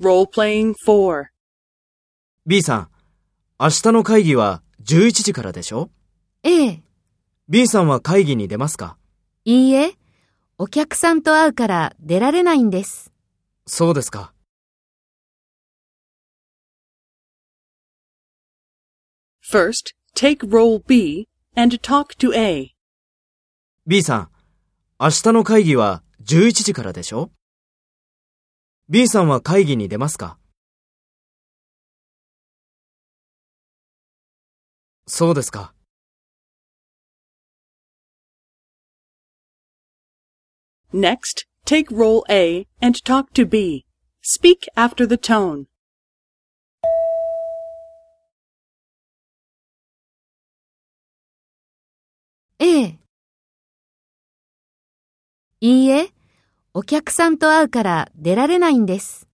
Role-playing 4. B さん、明日の会議は11時からでしょ？ええ、?B さんは会議に出ますか？いいえ、お客さんと会うから出られないんです。そうですか。First, take role B and talk to A. B さん、明日の会議は11時からでしょ？?B さんは会議に出ますかそうですか。Next, take role A and talk to B. Speak after the tone. ええ。いいえ、お客さんと会うから出られないんです。